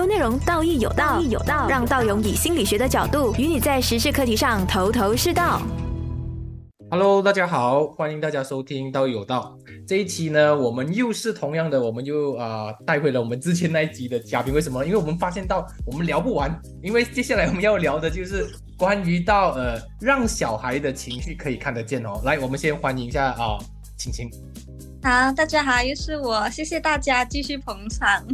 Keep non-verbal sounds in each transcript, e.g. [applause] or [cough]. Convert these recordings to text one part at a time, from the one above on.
究内容道义有道，义有道，让道勇以心理学的角度与你在时事课题上头头是道。Hello，大家好，欢迎大家收听《道义有道》这一期呢，我们又是同样的，我们又啊、呃带回了我们之前那一集的嘉宾。为什么？因为我们发现到我们聊不完，因为接下来我们要聊的就是关于到呃让小孩的情绪可以看得见哦。来，我们先欢迎一下啊、晴晴。好，大家好，又是我，谢谢大家继续捧场。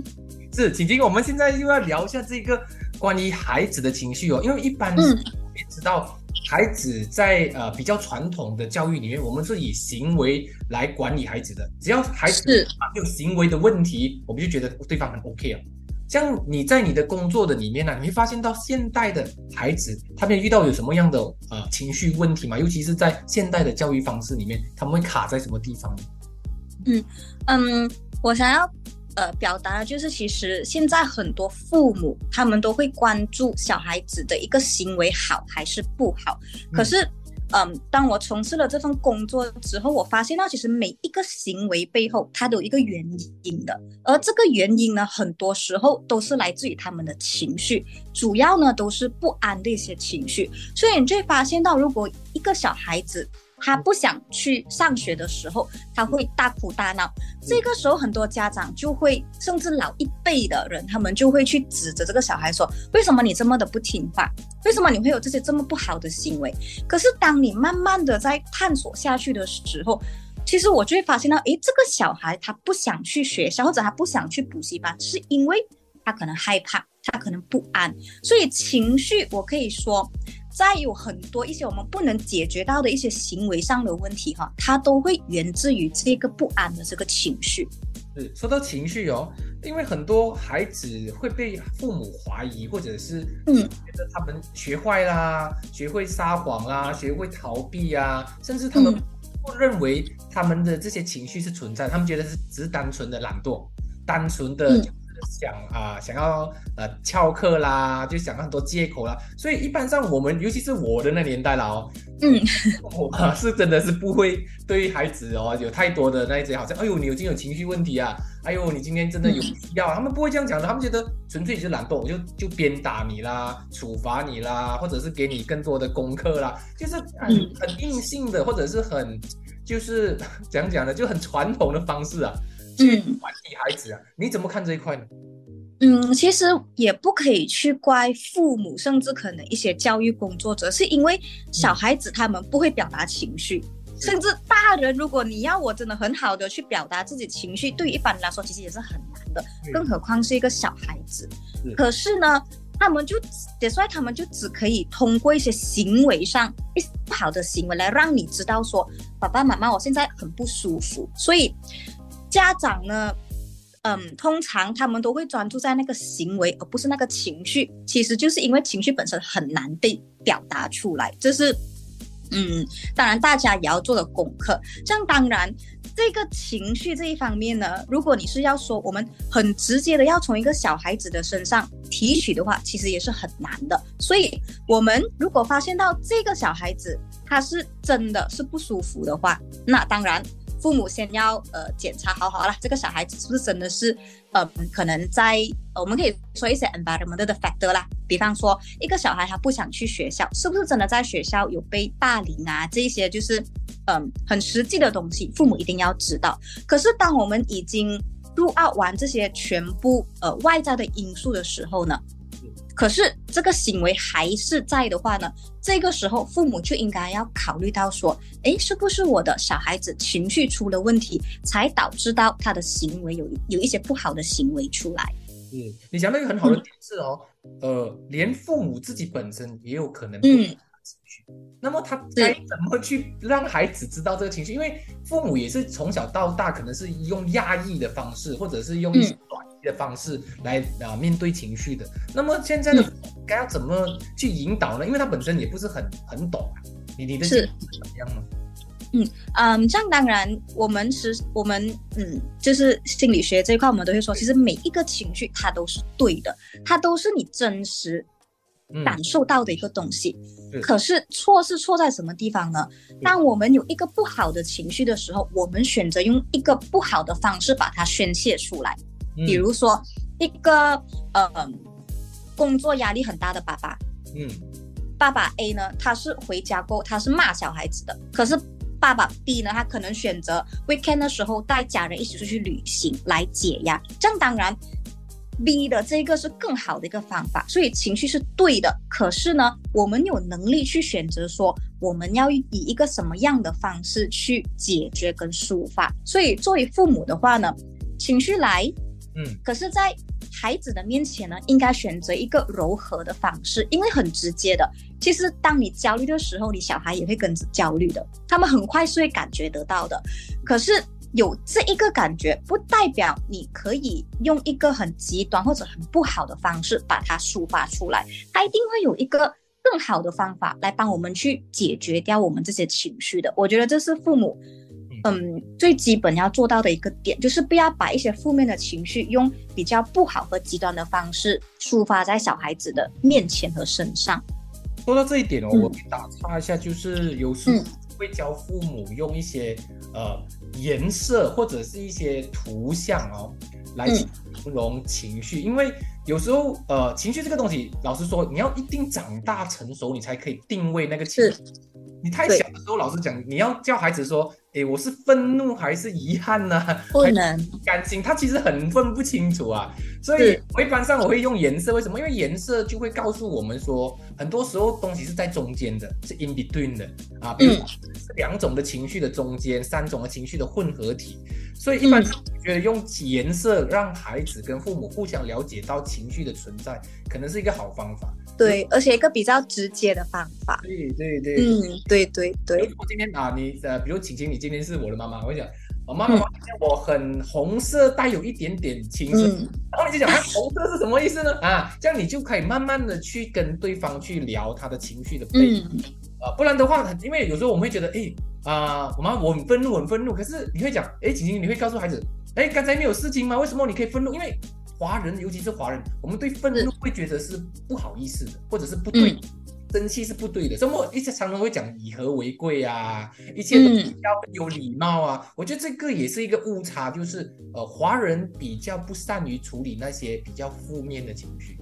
是晴晴，我们现在又要聊一下这个关于孩子的情绪哦，因为一般嗯也知道。孩子在呃比较传统的教育里面，我们是以行为来管理孩子的。只要孩子啊有行为的问题，我们就觉得对方很 OK 啊。像你在你的工作的里面呢、你会发现到现代的孩子，他们遇到有什么样的呃情绪问题吗？尤其是在现代的教育方式里面，他们会卡在什么地方嗯？嗯，我想要呃表达的就是，其实现在很多父母他们都会关注小孩子的一个行为好还是不好，可是。嗯，当我从事了这份工作之后，我发现到其实每一个行为背后，它都有一个原因的，而这个原因呢，很多时候都是来自于他们的情绪，主要呢都是不安的一些情绪。所以你就会发现到，如果一个小孩子他不想去上学的时候，他会大哭大闹。这个时候，很多家长就会，甚至老一辈的人，他们就会去指责这个小孩说：“为什么你这么的不听话？为什么你会有这些这么不好的行为？”可是，当你慢慢的在探索下去的时候，其实我就会发现到，诶，这个小孩他不想去学校，或者他不想去补习班，是因为他可能害怕，他可能不安，所以情绪，我可以说。在有很多一些我们不能解决到的一些行为上的问题哈，它都会源自于这个不安的这个情绪。是说到情绪哦，因为很多孩子会被父母怀疑，或者是嗯。觉得他们学坏啦，学会撒谎啦，学会逃避啊，甚至他们嗯。不认为他们的这些情绪是存在，他们觉得是只是单纯的懒惰，单纯的想啊、想要呃翘课啦，就想很多借口啦，所以一般上我们，尤其是我的那年代啦哦，嗯，我是真的是不会对孩子哦有太多的那一些，好像哎呦你有今天有情绪问题啊，哎呦你今天真的有需要啊，他们不会这样讲的，他们觉得纯粹就是懒惰，我就就鞭打你啦，处罚你啦，或者是给你更多的功课啦，就是很硬性的，或者是很就是 [laughs] 讲讲的，就很传统的方式啊，去嗯。管理孩子啊，你怎么看这一块呢？嗯，其实也不可以去怪父母，甚至可能一些教育工作者，是因为小孩子他们不会表达情绪，是甚至大人，如果你要我真的很好的去表达自己情绪，对于一般人来说其实也是很难的，嗯更何况是一个小孩子。是。可是呢，他们就，所以他们就只可以通过一些行为上一些不好的行为来让你知道说，爸爸妈妈我现在很不舒服，所以家长呢。嗯，通常他们都会专注在那个行为，而不是那个情绪。其实就是因为情绪本身很难被表达出来，这是嗯，当然大家也要做的功课。这样当然，这个情绪这一方面呢，如果你是要说我们很直接的要从一个小孩子的身上提取的话，其实也是很难的。所以，我们如果发现到这个小孩子他是真的是不舒服的话，那当然。父母先要呃检查好好了，这个小孩子是不是真的是呃可能在、呃、我们可以说一些 environment 的 factor 啦，比方说一个小孩他不想去学校，是不是真的在学校有被霸凌啊？这一些就是嗯很实际的东西，父母一定要知道。可是当我们已经入奥完这些全部呃外在的因素的时候呢？可是这个行为还是在的话呢，这个时候父母就应该要考虑到说，诶，是不是我的小孩子情绪出了问题，才导致到他的行为有有一些不好的行为出来？嗯，你讲到一个很好的点是哦，呃，连父母自己本身也有可能那么他该怎么去让孩子知道这个情绪？因为父母也是从小到大可能是用压抑的方式，或者是用一些短期的方式来啊、面对情绪的。那么现在的该要怎么去引导呢？因为他本身也不是很很懂啊，你你的是怎么样呢？嗯嗯，这样当然，我们是，我们嗯，就是心理学这一块，我们都会说，其实每一个情绪它都是对的，它都是你真实嗯，感受到的一个东西。是可是错是错在什么地方呢？当我们有一个不好的情绪的时候，我们选择用一个不好的方式把它宣泄出来。嗯比如说，一个呃工作压力很大的爸爸，嗯，爸爸 A 呢，他是回家过后他是骂小孩子的，可是爸爸 B 呢，他可能选择 weekend 的时候带家人一起出去旅行来解压，这样当然。B 的这个是更好的一个方法，所以情绪是对的。可是呢，我们有能力去选择说，我们要以一个什么样的方式去解决跟抒发。所以作为父母的话呢，情绪来，嗯，可是，在孩子的面前呢，应该选择一个柔和的方式，因为很直接的。其实，当你焦虑的时候，你小孩也会跟着焦虑的，他们很快是会感觉得到的。可是。有这一个感觉，不代表你可以用一个很极端或者很不好的方式把它抒发出来。它一定会有一个更好的方法来帮我们去解决掉我们这些情绪的。我觉得这是父母，嗯，最基本要做到的一个点，就是不要把一些负面的情绪用比较不好和极端的方式抒发在小孩子的面前和身上。说到这一点哦，我打岔一下，就是有时候会教父母用一些呃。颜色或者是一些图像哦，来形容情绪，因为有时候呃，情绪这个东西，老实说，你要一定长大成熟，你才可以定位那个情绪。你太小的时候，老师讲，你要叫孩子说，诶，我是愤怒还是遗憾呢？不能，感情他其实很分不清楚啊。所以我一般上我会用颜色，为什么？因为颜色就会告诉我们说，很多时候东西是在中间的，是 in between 的啊，比如是两种的情绪的中间，三种的情绪的混合体。所以一般觉得用颜色让孩子跟父母互相了解到情绪的存在，可能是一个好方法。对，而且一个比较直接的方法。对对对，嗯，对对对。如果今天啊，你呃，比如晴晴，你今天是我的妈妈，我讲，我妈妈发现我很红色，带有一点点青色，然后你就讲，红色是什么意思呢？啊，这样你就可以慢慢的去跟对方去聊他的情绪的背景，啊，不然的话，因为有时候我们会觉得，哎啊，我妈我很愤怒，很愤怒，可是你会讲，哎，晴晴，你会告诉孩子，哎，刚才没有事情吗？为什么你可以愤怒？因为华人，尤其是华人，我们对愤怒会觉得是不好意思的，或者是不对，生气是不对的。什么一些常常会讲以和为贵啊，一切都比较有礼貌啊。我觉得这个也是一个误差，就是呃，华人比较不善于处理那些比较负面的情绪。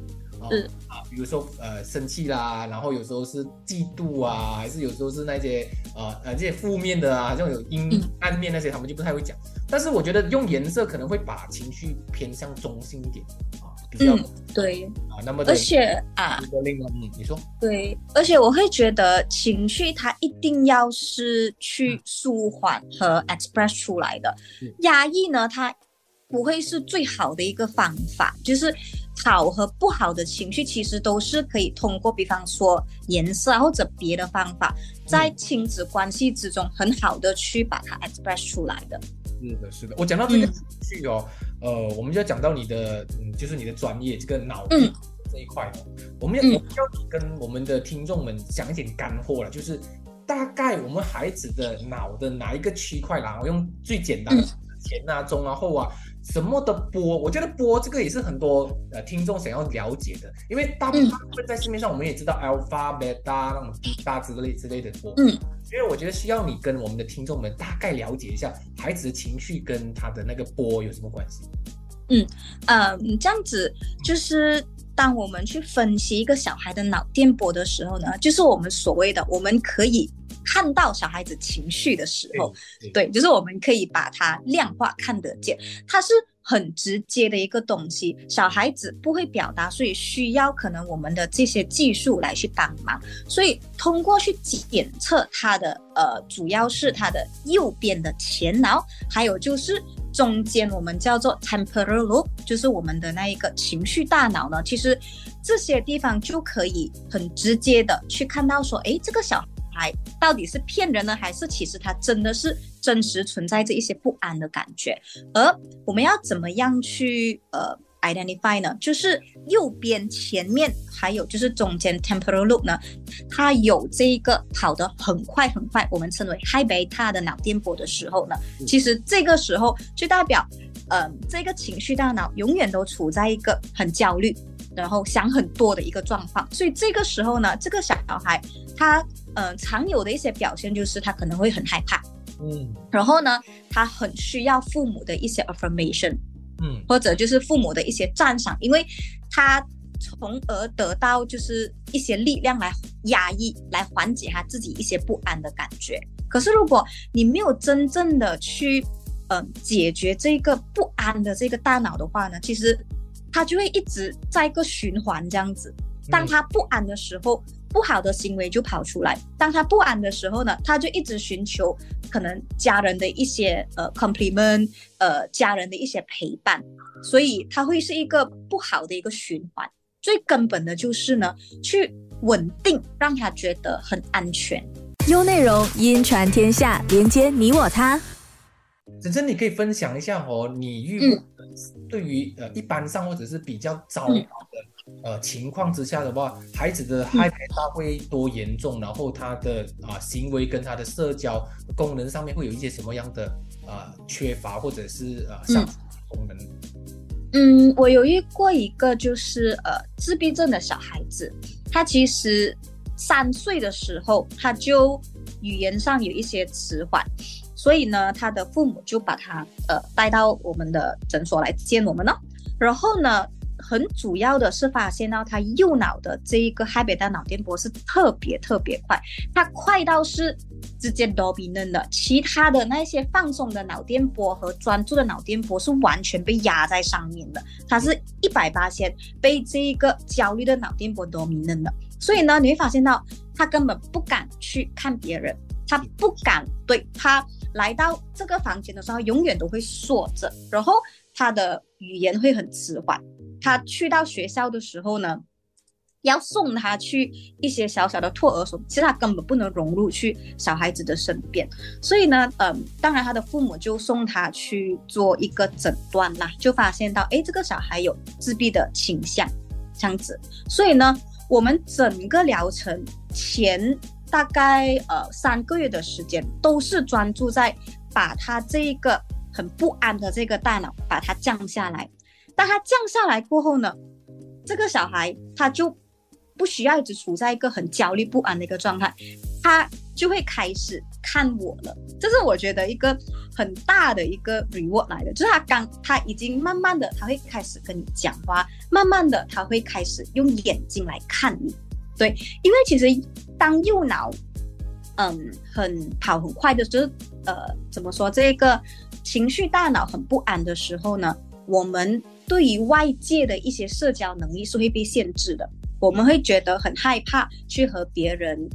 是啊，比如说呃生气啦，然后有时候是嫉妒啊，还是有时候是那些呃呃这些负面的啊，像有阴暗面那些，他们就不太会讲。但是我觉得用颜色可能会把情绪偏向中性一点啊，比较对啊。那么而且啊，另外嗯，你说对，而且我会觉得情绪它一定要是去舒缓和 express 出来的，压抑呢它不会是最好的一个方法，就是。好和不好的情绪，其实都是可以通过，比方说颜色或者别的方法，在亲子关系之中很好的去把它 express 出来的。是的，是的。我讲到这个情绪哦，呃，我们就要讲到你的，嗯，就是你的专业这个脑这一块哦。我们要要跟我们的听众们讲一点干货了，就是大概我们孩子的脑的哪一个区块啦？我用最简单的前啊、中啊、后啊。什么的波？我觉得波这个也是很多呃听众想要了解的，因为大部分在市面上我们也知道 alpha、beta 那种 beta 之类之类的波。嗯，因为我觉得需要你跟我们的听众们大概了解一下孩子的情绪跟他的那个波有什么关系。嗯，呃，这样子就是当我们去分析一个小孩的脑电波的时候呢，就是我们所谓的我们可以。看到小孩子情绪的时候，对，就是我们可以把它量化看得见，它是很直接的一个东西。小孩子不会表达，所以需要可能我们的这些技术来去帮忙。所以通过去检测他的，呃，主要是他的右边的前脑，还有就是中间我们叫做 temporal lobe，就是我们的那一个情绪大脑呢。其实这些地方就可以很直接的去看到说，哎，这个小。孩到底是骗人呢，还是其实他真的是真实存在着一些不安的感觉？而我们要怎么样去呃 identify 呢？就是右边前面还有就是中间 temporal loop 呢，它有这一个跑得很快很快，我们称为 high beta 的脑电波的时候呢，其实这个时候就代表，呃，这个情绪大脑永远都处在一个很焦虑。然后想很多的一个状况，所以这个时候呢，这个小孩他呃常有的一些表现就是他可能会很害怕，嗯，然后呢，他很需要父母的一些 affirmation，嗯或者就是父母的一些赞赏，因为他从而得到就是一些力量来压抑、来缓解他自己一些不安的感觉。可是如果你没有真正的去呃解决这个不安的这个大脑的话呢，其实他就会一直在一个循环这样子。当他不安的时候，不好的行为就跑出来；当他不安的时候呢，他就一直寻求可能家人的一些呃 compliment，呃家人的一些陪伴，所以它会是一个不好的一个循环。最根本的就是呢，去稳定，让他觉得很安全。优内容音传天下，连接你我他。真正你可以分享一下哦，你遇对于呃一般上或者是比较糟糕的、呃情况之下的话，孩子的害怕会多严重，然后他的啊、行为跟他的社交功能上面会有一些什么样的啊、缺乏或者是呃丧失功能？嗯，我有遇过一个就是呃自闭症的小孩子，他其实三岁的时候他就语言上有一些迟缓，所以呢，他的父母就把他呃带到我们的诊所来见我们哦。然后呢，很主要的是发现到他右脑的这一个海北大脑电波是特别特别快，它快到是直接 dominant 的，其他的那些放松的脑电波和专注的脑电波是完全被压在上面的，它是一百八千被这一个焦虑的脑电波 dominant 的，所以呢，你会发现到他根本不敢去看别人，他不敢对他来到这个房间的时候，永远都会缩着，然后他的语言会很迟缓。他去到学校的时候呢，要送他去一些小小的托儿所，其实他根本不能融入去小孩子的身边，所以呢，嗯，当然他的父母就送他去做一个诊断啦，就发现到，诶，这个小孩有自闭的倾向，这样子，所以呢，我们整个疗程前大概呃三个月的时间，都是专注在把他这一个很不安的这个大脑把它降下来。当他降下来过后呢，这个小孩他就不需要一直处在一个很焦虑不安的一个状态，他就会开始看我了。这是我觉得一个很大的一个 reward 来的，就是他刚他已经慢慢的他会开始跟你讲话，慢慢的他会开始用眼睛来看你。对，因为其实当右脑嗯很跑很快的，就是呃怎么说这个情绪大脑很不安的时候呢，我们对于外界的一些社交能力是会被限制的，我们会觉得很害怕去和别人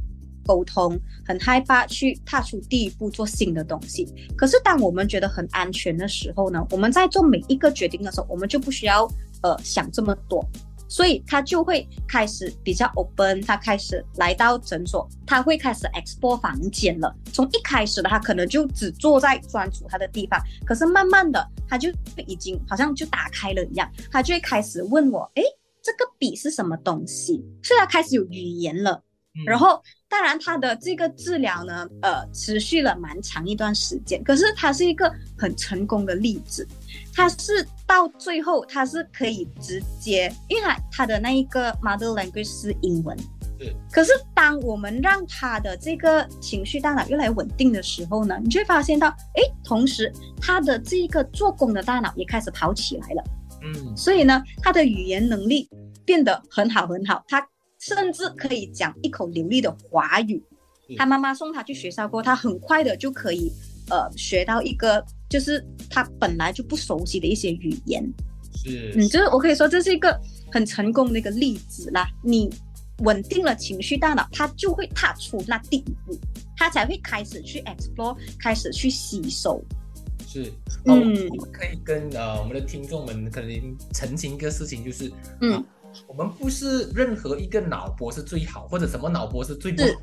沟通，很害怕去踏出第一步做新的东西。可是当我们觉得很安全的时候呢，我们在做每一个决定的时候，我们就不需要呃想这么多。所以他就会开始比较 open，他开始来到诊所，他会开始 explore 房间了。从一开始的他可能就只坐在专属他的地方，可是慢慢的他就已经好像就打开了一样，他就会开始问我，诶，这个笔是什么东西？所以他开始有语言了。嗯然后，当然他的这个治疗呢，呃，持续了蛮长一段时间。可是他是一个很成功的例子，他是到最后他是可以直接，因为他他的那一个 mother language 是英文。是可是当我们让他的这个情绪大脑越来越稳定的时候呢，你就会发现到，哎，同时他的这个做工的大脑也开始跑起来了。嗯所以呢，他的语言能力变得很好很好，他甚至可以讲一口流利的华语嗯。他妈妈送他去学校过，他很快的就可以呃学到一个就是他本来就不熟悉的一些语言。是嗯，就是我可以说这是一个很成功的一个例子啦。你稳定了情绪大脑，他就会踏出那第一步，他才会开始去 explore，开始去吸收。是，哦，嗯我们可以跟呃我们的听众们可能澄清一个事情，就是嗯啊我们不是任何一个脑波是最好，或者什么脑波是最不好。是。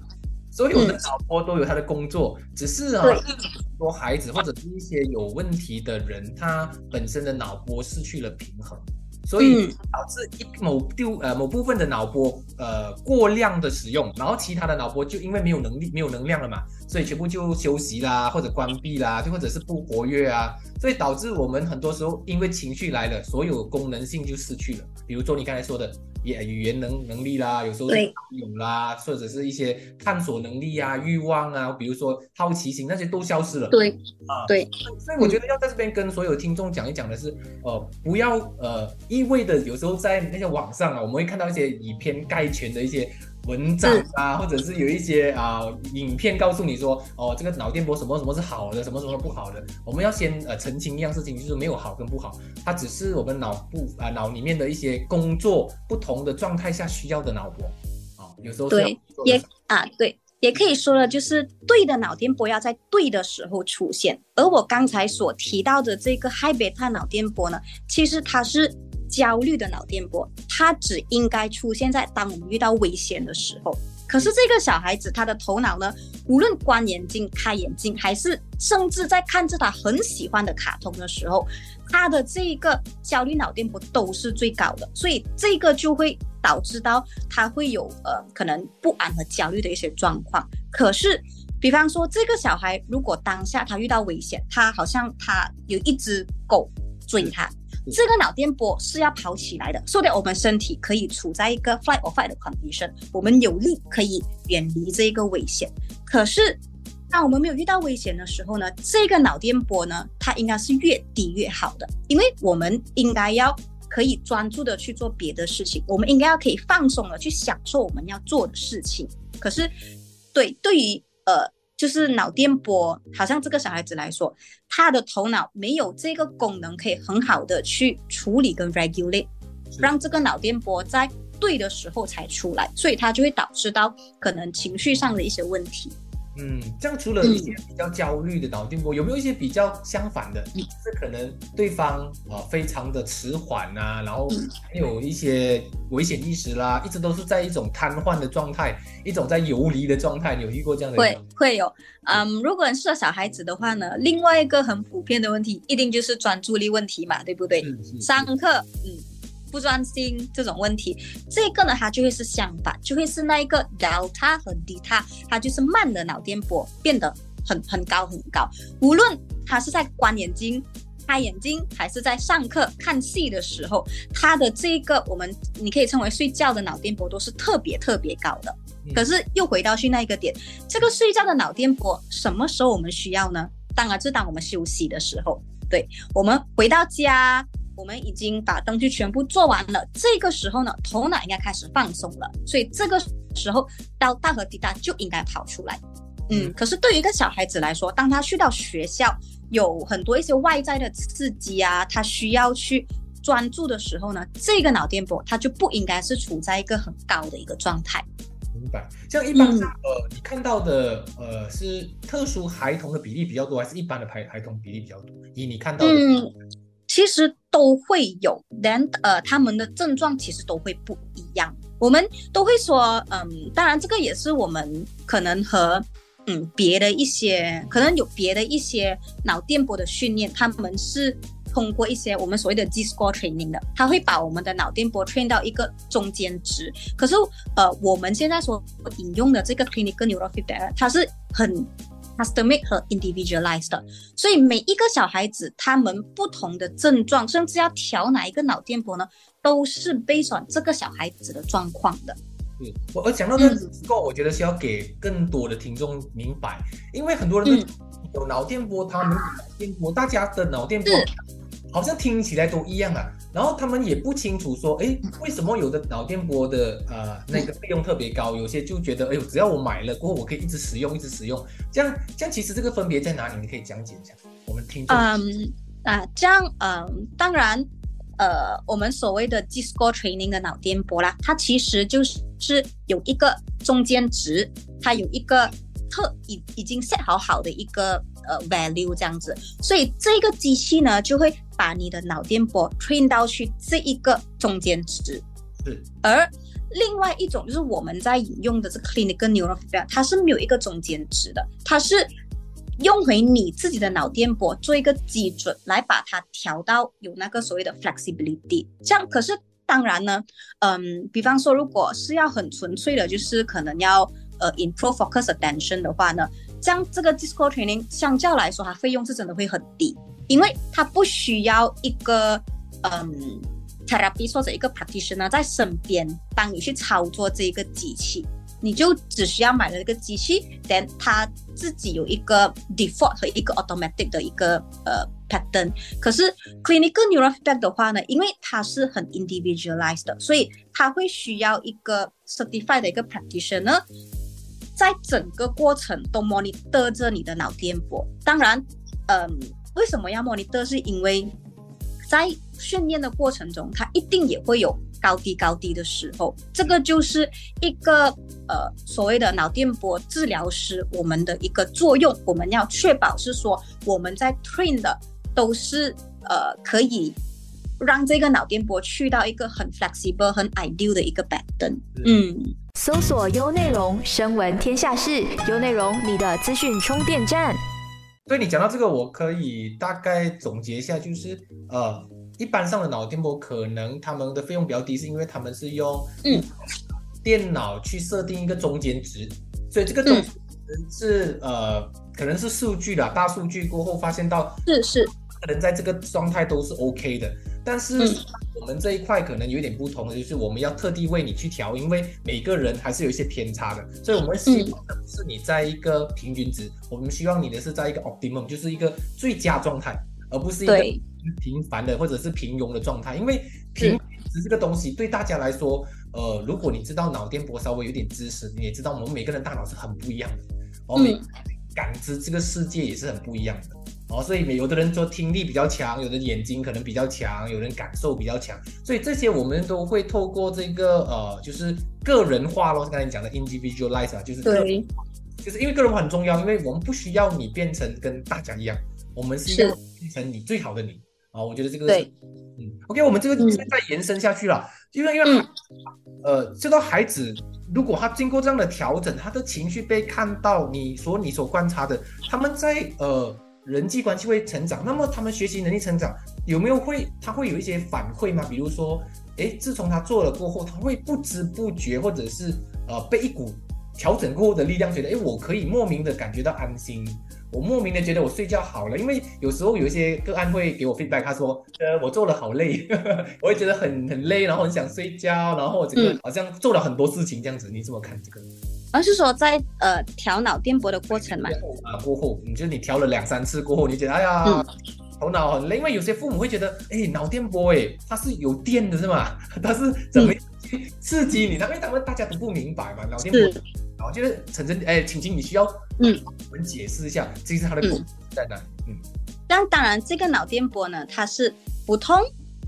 所有的嗯脑波都有他的工作，只是啊，很多孩子或者是一些有问题的人，他本身的脑波失去了平衡，所以嗯导致一某丢呃某部分的脑波呃过量的使用，然后其他的脑波就因为没有能力没有能量了嘛，所以全部就休息啦，或者关闭啦，就或者是不活跃啊，所以导致我们很多时候因为情绪来了，所有功能性就失去了。比如说你刚才说的语语言能能力啦，有时候对。有啦，或者是一些探索能力啊、欲望啊，比如说好奇心那些都消失了。对啊，对，所以我觉得要在这边跟所有听众讲一讲的是，呃，不要呃一味的有时候在那些网上啊，我们会看到一些以偏概全的一些文章啊，或者是有一些啊、影片告诉你说，哦，这个脑电波什么什么是好的，什么什么不好的。我们要先呃澄清一样事情，就是没有好跟不好，它只是我们脑部啊、脑里面的一些工作不同的状态下需要的脑波啊、有时候对也啊，对，也可以说了，就是对的脑电波要在对的时候出现。而我刚才所提到的这个 high beta 脑电波呢，其实它是焦虑的脑电波，它只应该出现在当我们遇到危险的时候。可是这个小孩子他的头脑呢，无论关眼睛、开眼睛，还是甚至在看着他很喜欢的卡通的时候，他的这个焦虑脑电波都是最高的，所以这个就会导致到他会有呃可能不安和焦虑的一些状况。可是，比方说这个小孩如果当下他遇到危险，他好像他有一只狗追他，这个脑电波是要跑起来的，所以我们身体可以处在一个 flight or fight 的 condition，我们有力可以远离这个危险。可是当我们没有遇到危险的时候呢，这个脑电波呢，它应该是越低越好的，因为我们应该要可以专注的去做别的事情，我们应该要可以放松的去享受我们要做的事情。可是，对对于呃，就是脑电波，好像这个小孩子来说，他的头脑没有这个功能，可以很好的去处理跟 regulate，让这个脑电波在对的时候才出来，所以它就会导致到可能情绪上的一些问题。嗯，这样除了一些比较焦虑的脑电波，有没有一些比较相反的？嗯是可能对方啊、呃非常的迟缓啊，然后嗯还有一些危险意识啦，一直都是在一种瘫痪的状态，一种在游离的状态。你有遇过这样的人会吗？会有，嗯，如果是小孩子的话呢，另外一个很普遍的问题，一定就是专注力问题嘛，对不对？上课，嗯，不专心这种问题，这个呢，它就会是相反，就会是那一个 delta 和 delta，它就是慢的脑电波变得很很高很高，无论它是在关眼睛。开眼睛还是在上课看戏的时候，它的这个我们你可以称为睡觉的脑电波都是特别特别高的。嗯可是又回到去那一个点，这个睡觉的脑电波什么时候我们需要呢？当然是当我们休息的时候。对，我们回到家，我们已经把灯具全部做完了，这个时候呢，头脑应该开始放松了，所以这个时候到大和滴答就应该跑出来。嗯，可是对于一个小孩子来说，当他去到学校，有很多一些外在的刺激啊，他需要去专注的时候呢，这个脑电波它就不应该是处在一个很高的一个状态。明白。像一般嗯、呃，你看到的呃是特殊孩童的比例比较多，还是一般的孩孩童比例比较多？以你看到的，嗯，其实都会有但呃，他们的症状其实都会不一样。我们都会说，嗯，当然这个也是我们可能和嗯别的一些，可能有别的一些脑电波的训练，他们是通过一些我们所谓的 G score training 的，它会把我们的脑电波 train 到一个中间值。可是呃，我们现在所引用的这个 clinical neurofeedback，它是很 custom 和 individualized 的。所以每一个小孩子他们不同的症状，甚至要调哪一个脑电波呢，都是 based on 这个小孩子的状况的。对我而讲到这个嗯 score，、我觉得是要给更多的听众明白，因为很多人都嗯有脑电波，他们有脑电波，大家的脑电波是好像听起来都一样啊，然后他们也不清楚说，哎，为什么有的脑电波的呃那个费用特别高，有些就觉得，哎呦，只要我买了过后，我可以一直使用，一直使用，这样这样其实这个分别在哪里？你可以讲解一下，我们听众。嗯啊，这样嗯，当然，呃，我们所谓的 score training 的脑电波啦，它其实就是是有一个中间值，它有一个特已已经 set 好好的一个呃 value 这样子，所以这个机器呢就会把你的脑电波 train 到去这一个中间值，是。而另外一种就是我们在引用的这个 clinical neurofeedback，它是没有一个中间值的，它是用回你自己的脑电波做一个基准，来把它调到有那个所谓的 flexibility。这样可是当然呢，嗯，比方说如果是要很纯粹的，就是可能要呃 improve focus attention 的话呢，这样这个 disco training 相较来说，它费用是真的会很低，因为它不需要一个嗯 therapy 或者一个 practitioner 在身边帮你去操作这一个机器。你就只需要买了一个机器，then 它自己有一个 default 和一个 automatic 的一个呃 pattern。可是 clinical neurofeedback 的话呢，因为它是很 individualized 的，所以它会需要一个 certified 的一个 practitioner，在整个过程都 monitor 着你的脑电波。当然，嗯，为什么要 monitor？是因为在训练的过程中，它一定也会有。高低高低的时候，这个就是一个呃所谓的脑电波治疗师我们的一个作用。我们要确保是说我们在 train 的都是呃可以让这个脑电波去到一个很 flexible、很 ideal 的一个 pattern。嗯，搜索优内容，声闻天下事，优内容你的资讯充电站。对你讲到这个，我可以大概总结一下，就是呃。一般上的脑电波可能他们的费用比较低，是因为他们是用嗯。电脑去设定一个中间值，所以这个中间值是呃可能是数据啦大数据过后发现到是是。可能在这个状态都是 OK 的，但是我们这一块可能有点不同的就是我们要特地为你去调，因为每个人还是有一些偏差的，所以我们希望的是你在一个平均值，我们希望你的是在一个 optimum，就是一个最佳状态，而不是一个。平凡的或者是平庸的状态，因为平值这个东西对大家来说，呃，如果你知道脑电波稍微有点知识，你也知道我们每个人大脑是很不一样的，哦，每感知这个世界也是很不一样的，哦，所以有的人说听力比较强，有的眼睛可能比较强，有人感受比较强，所以这些我们都会透过这个呃，就是个人化咯，刚才讲的 individualize 啊，就是对，就是因为个人化很重要，因为我们不需要你变成跟大家一样，我们是要变成你最好的你。啊，我觉得这个对，嗯，OK，我们这个再延伸下去了，因为因为呃，这个孩子如果他经过这样的调整，他的情绪被看到，你所你所观察的，他们在呃人际关系会成长，那么他们学习能力成长有没有会他会有一些反馈吗？比如说，哎，自从他做了过后，他会不知不觉或者是呃被一股调整过后的力量，觉得哎，我可以莫名的感觉到安心。我莫名的觉得我睡觉好了，因为有时候有一些个案会给我 feedback，他说，呃，我做了好累，[laughs] 我会觉得很很累，然后很想睡觉，然后整个好像做了很多事情这样子，你怎么看这个？而是说在呃调脑电波的过程嘛？啊，过后，你就你调了两三次过后，你觉得哎呀，头脑很累，因为有些父母会觉得，哎，脑电波哎，它是有电的是吗？[laughs] 它是怎么去刺激你？他因为他们大家都不明白嘛，脑电波。然后就是陈真，哎，晴晴，你需要嗯，我们解释一下，这是它的功在哪？嗯，但当然，这个脑电波呢，它是不通、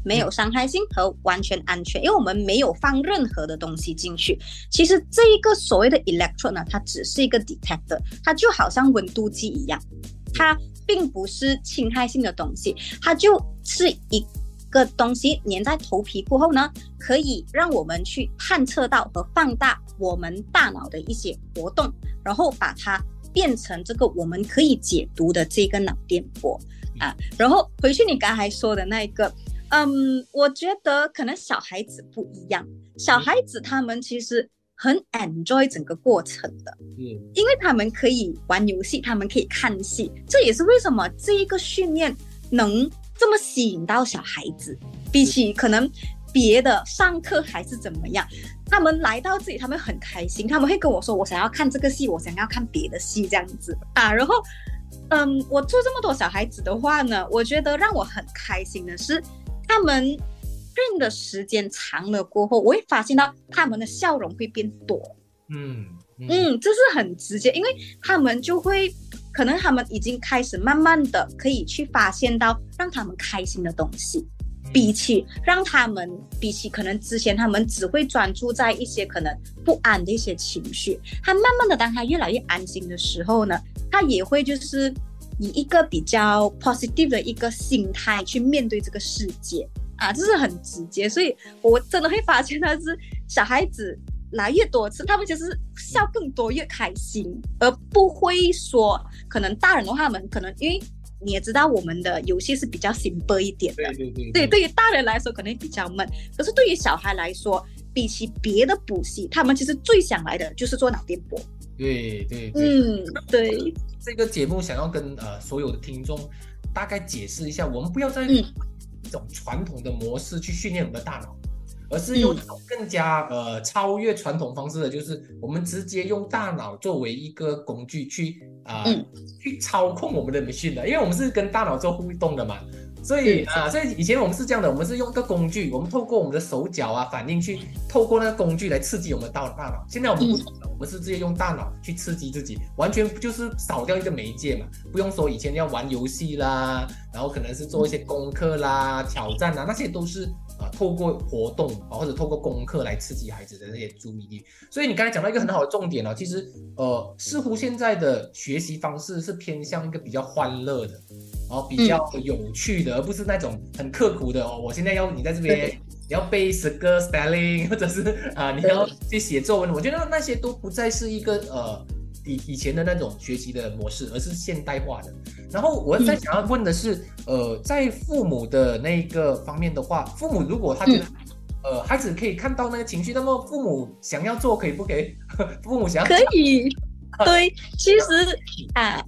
没有伤害性和完全安全，因为我们没有放任何的东西进去。其实这一个所谓的 electron 呢，它只是一个 detector，它就好像温度计一样，它并不是侵害性的东西，它就是一。个东西粘在头皮过后呢，可以让我们去探测到和放大我们大脑的一些活动，然后把它变成这个我们可以解读的这个脑电波啊。然后回去你刚才说的那一个，嗯，我觉得可能小孩子不一样，小孩子他们其实很 enjoy 整个过程的，嗯，因为他们可以玩游戏，他们可以看戏，这也是为什么这一个训练能。这么吸引到小孩子，比起可能别的上课还是怎么样，他们来到这里，他们很开心，他们会跟我说：“我想要看这个戏，我想要看别的戏，这样子啊。”然后，嗯，我做这么多小孩子的话呢，我觉得让我很开心的是，他们认的时间长了过后，我会发现到他们的笑容会变多。嗯嗯，这是很直接，因为他们就会。可能他们已经开始慢慢的可以去发现到让他们开心的东西，比起让他们，比起可能之前他们只会专注在一些可能不安的一些情绪，他慢慢的当他越来越安心的时候呢，他也会就是以一个比较 positive 的一个心态去面对这个世界啊，这是很直接，所以我真的会发现他是小孩子。来越多次，他们就是笑更多，越开心，而不会说可能大人的话，他们可能因为你也知道，我们的游戏是比较 simple 一点的，对对对，对，对于大人来说可能比较闷，可是对于小孩来说，比起别的补习，他们其实最想来的就是做脑电波。对对，嗯，对。这个节目想要跟呃所有的听众大概解释一下，我们不要再一种传统的模式去训练我们的大脑，而是用更加呃超越传统方式的，就是我们直接用大脑作为一个工具去啊、去操控我们的 machine 的，因为我们是跟大脑做互动的嘛。所以啊，所以以前我们是这样的，我们是用一个工具，我们透过我们的手脚啊反应去透过那个工具来刺激我们的大大脑。现在我们不同了，我们是直接用大脑去刺激自己，完全就是少掉一个媒介嘛，不用说以前要玩游戏啦，然后可能是做一些功课啦、挑战啊，那些都是啊透过活动啊或者透过功课来刺激孩子的那些注意力。所以你刚才讲到一个很好的重点哦，其实呃似乎现在的学习方式是偏向一个比较欢乐的。哦，比较有趣的，而不是那种很刻苦的哦。我现在要你在这边，你要背十个 spelling，或者是啊，你要去写作文。我觉得那些都不再是一个呃以以前的那种学习的模式，而是现代化的。然后我在想要问的是，呃，在父母的那个方面的话，父母如果他觉得呃孩子可以看到那个情绪，那么父母想要做可以不可以？[laughs] 父母想要可以，对，其实啊。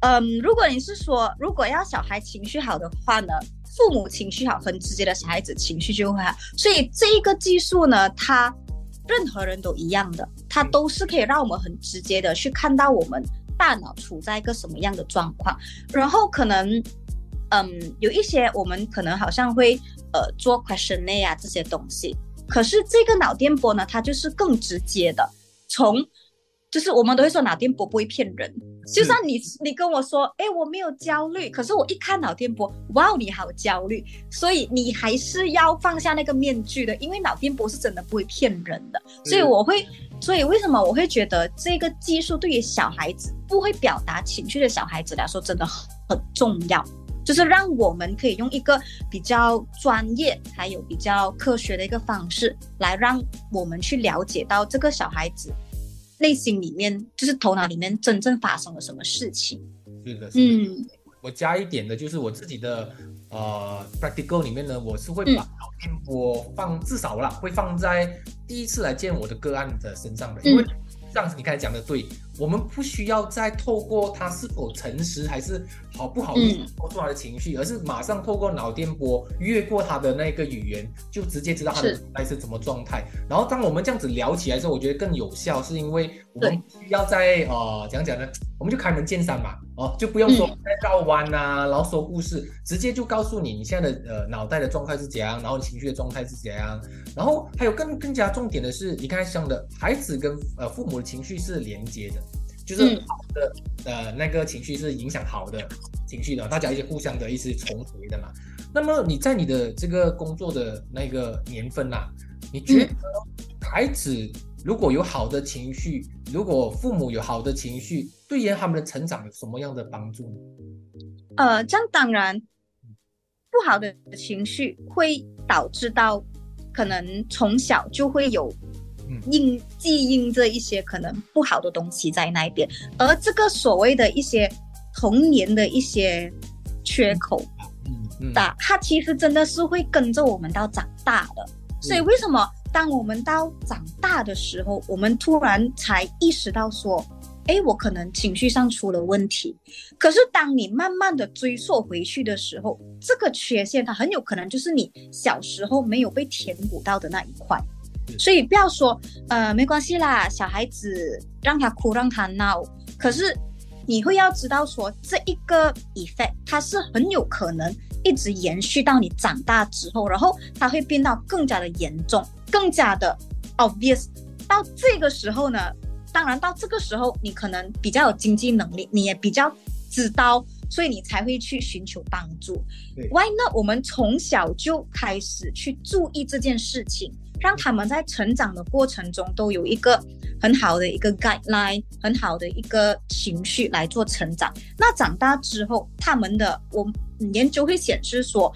嗯，如果你是说，如果要小孩情绪好的话呢，父母情绪好，很直接的，小孩子情绪就会好。所以这一个技术呢，它任何人都一样的，它都是可以让我们很直接的去看到我们大脑处在一个什么样的状况。然后可能，嗯，有一些我们可能好像会呃做 questionnaire 啊这些东西，可是这个脑电波呢，它就是更直接的从。就是我们都会说脑电波不会骗人，就算你你跟我说，哎，我没有焦虑，可是我一看脑电波，哇，你好焦虑，所以你还是要放下那个面具的，因为脑电波是真的不会骗人的。所以我会，所以为什么我会觉得这个技术对于小孩子不会表达情绪的小孩子来说真的很重要，就是让我们可以用一个比较专业还有比较科学的一个方式来让我们去了解到这个小孩子。内心里面就是头脑里面真正发生了什么事情？是的，嗯，我加一点的就是我自己的呃 practical 里面呢，我是会把脑电波放至少啦，会放在第一次来见我的个案的身上的，因为上次你刚才讲的对。我们不需要再透过他是否诚实还是好不好意说出他的情绪，而是马上透过脑电波越过他的那个语言，就直接知道他的状态是什么状态。然后当我们这样子聊起来的时候，我觉得更有效，是因为我们需要在呃怎样讲呢？我们就开门见山嘛，哦，就不用说再绕弯呐，然后说故事，直接就告诉你你现在的呃脑袋的状态是怎样，然后情绪的状态是怎样。然后还有更更加重点的是，你刚才讲的孩子跟呃父母的情绪是连接的。就是好的，呃，那个情绪是影响好的情绪的，大家一些互相的一些重叠的嘛。那么你在你的这个工作的那个年份呐，你觉得孩子如果有好的情绪，如果父母有好的情绪，对于他们的成长有什么样的帮助呢？呃，这样当然，不好的情绪会导致到可能从小就会有。印记印着一些可能不好的东西在那边，而这个所谓的一些童年的一些缺口，嗯，的，它其实真的是会跟着我们到长大的。所以为什么当我们到长大的时候，我们突然才意识到说，哎，我可能情绪上出了问题。可是当你慢慢的追溯回去的时候，这个缺陷它很有可能就是你小时候没有被填补到的那一块。所以不要说，呃，没关系啦，小孩子让他哭让他闹，可是你会要知道说，这一个 effect 它是很有可能一直延续到你长大之后，然后它会变到更加的严重，更加的 obvious。到这个时候呢，当然到这个时候你可能比较有经济能力，你也比较知道，所以你才会去寻求帮助。Why not？我们从小就开始去注意这件事情。让他们在成长的过程中都有一个很好的一个 guideline，很好的一个情绪来做成长。那长大之后，他们的我研究会显示说，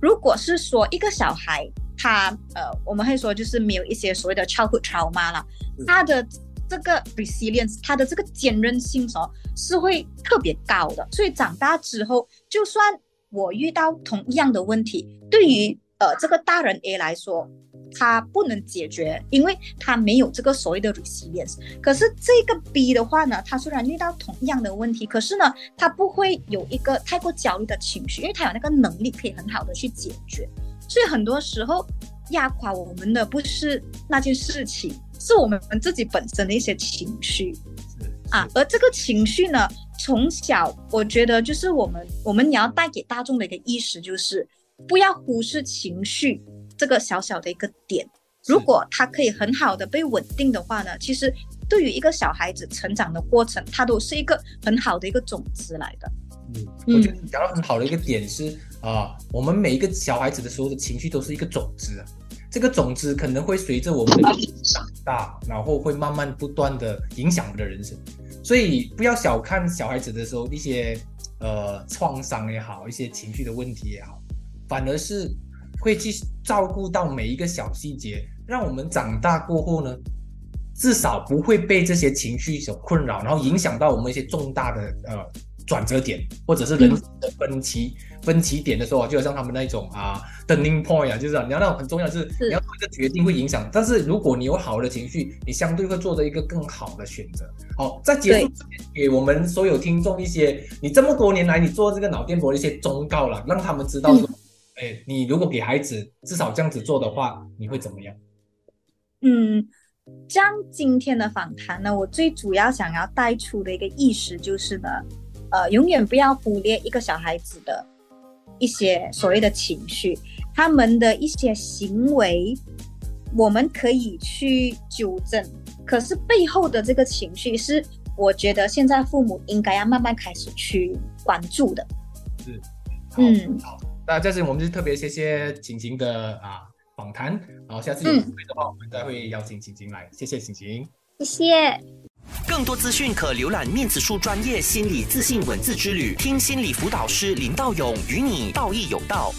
如果是说一个小孩，他呃，我们会说就是没有一些所谓的 childhood trauma 了，他的这个 resilience，他的这个坚韧性哦，是会特别高的。所以长大之后，就算我遇到同样的问题，对于呃这个大人 A 来说。他不能解决，因为他没有这个所谓的 resilience。可是这个 B 的话呢，他虽然遇到同样的问题，可是呢，他不会有一个太过焦虑的情绪，因为他有那个能力可以很好的去解决。所以很多时候压垮我们的不是那件事情，是我们自己本身的一些情绪啊。而这个情绪呢，从小我觉得就是我们我们也要带给大众的一个意识，就是不要忽视情绪这个小小的一个点。如果它可以很好的被稳定的话呢，其实对于一个小孩子成长的过程，它都是一个很好的一个种子来的。嗯，我觉得讲到很好的一个点是啊，我们每一个小孩子的时候的情绪都是一个种子啊，这个种子可能会随着我们的长大，然后会慢慢不断的影响我们的人生，所以不要小看小孩子的时候一些呃创伤也好，一些情绪的问题也好，反而是会去照顾到每一个小细节，让我们长大过后呢，至少不会被这些情绪所困扰，然后影响到我们一些重大的呃。转折点，或者是人生的分歧分歧点的时候，就好像他们那一种啊，turning point 啊，就是你要那种很重要，是你要做一个决定会影响。但是如果你有好的情绪，你相对会做的一个更好的选择。好，在结束之前给我们所有听众一些，你这么多年来你做这个脑电波的一些忠告了，让他们知道说，哎，你如果给孩子至少这样子做的话，你会怎么样？嗯，将今天的访谈呢，我最主要想要带出的一个意识就是呢。呃，永远不要忽略一个小孩子的一些所谓的情绪，他们的一些行为，我们可以去纠正。可是背后的这个情绪，是我觉得现在父母应该要慢慢开始去关注的。是，嗯，好，那这次我们就特别谢谢晴晴的啊访谈，然后下次有机会的话，我们再会邀请晴晴来。谢谢晴晴，谢谢。更多资讯可浏览面子书专业心理自信文字之旅，听心理辅导师林道勇与你道义有道。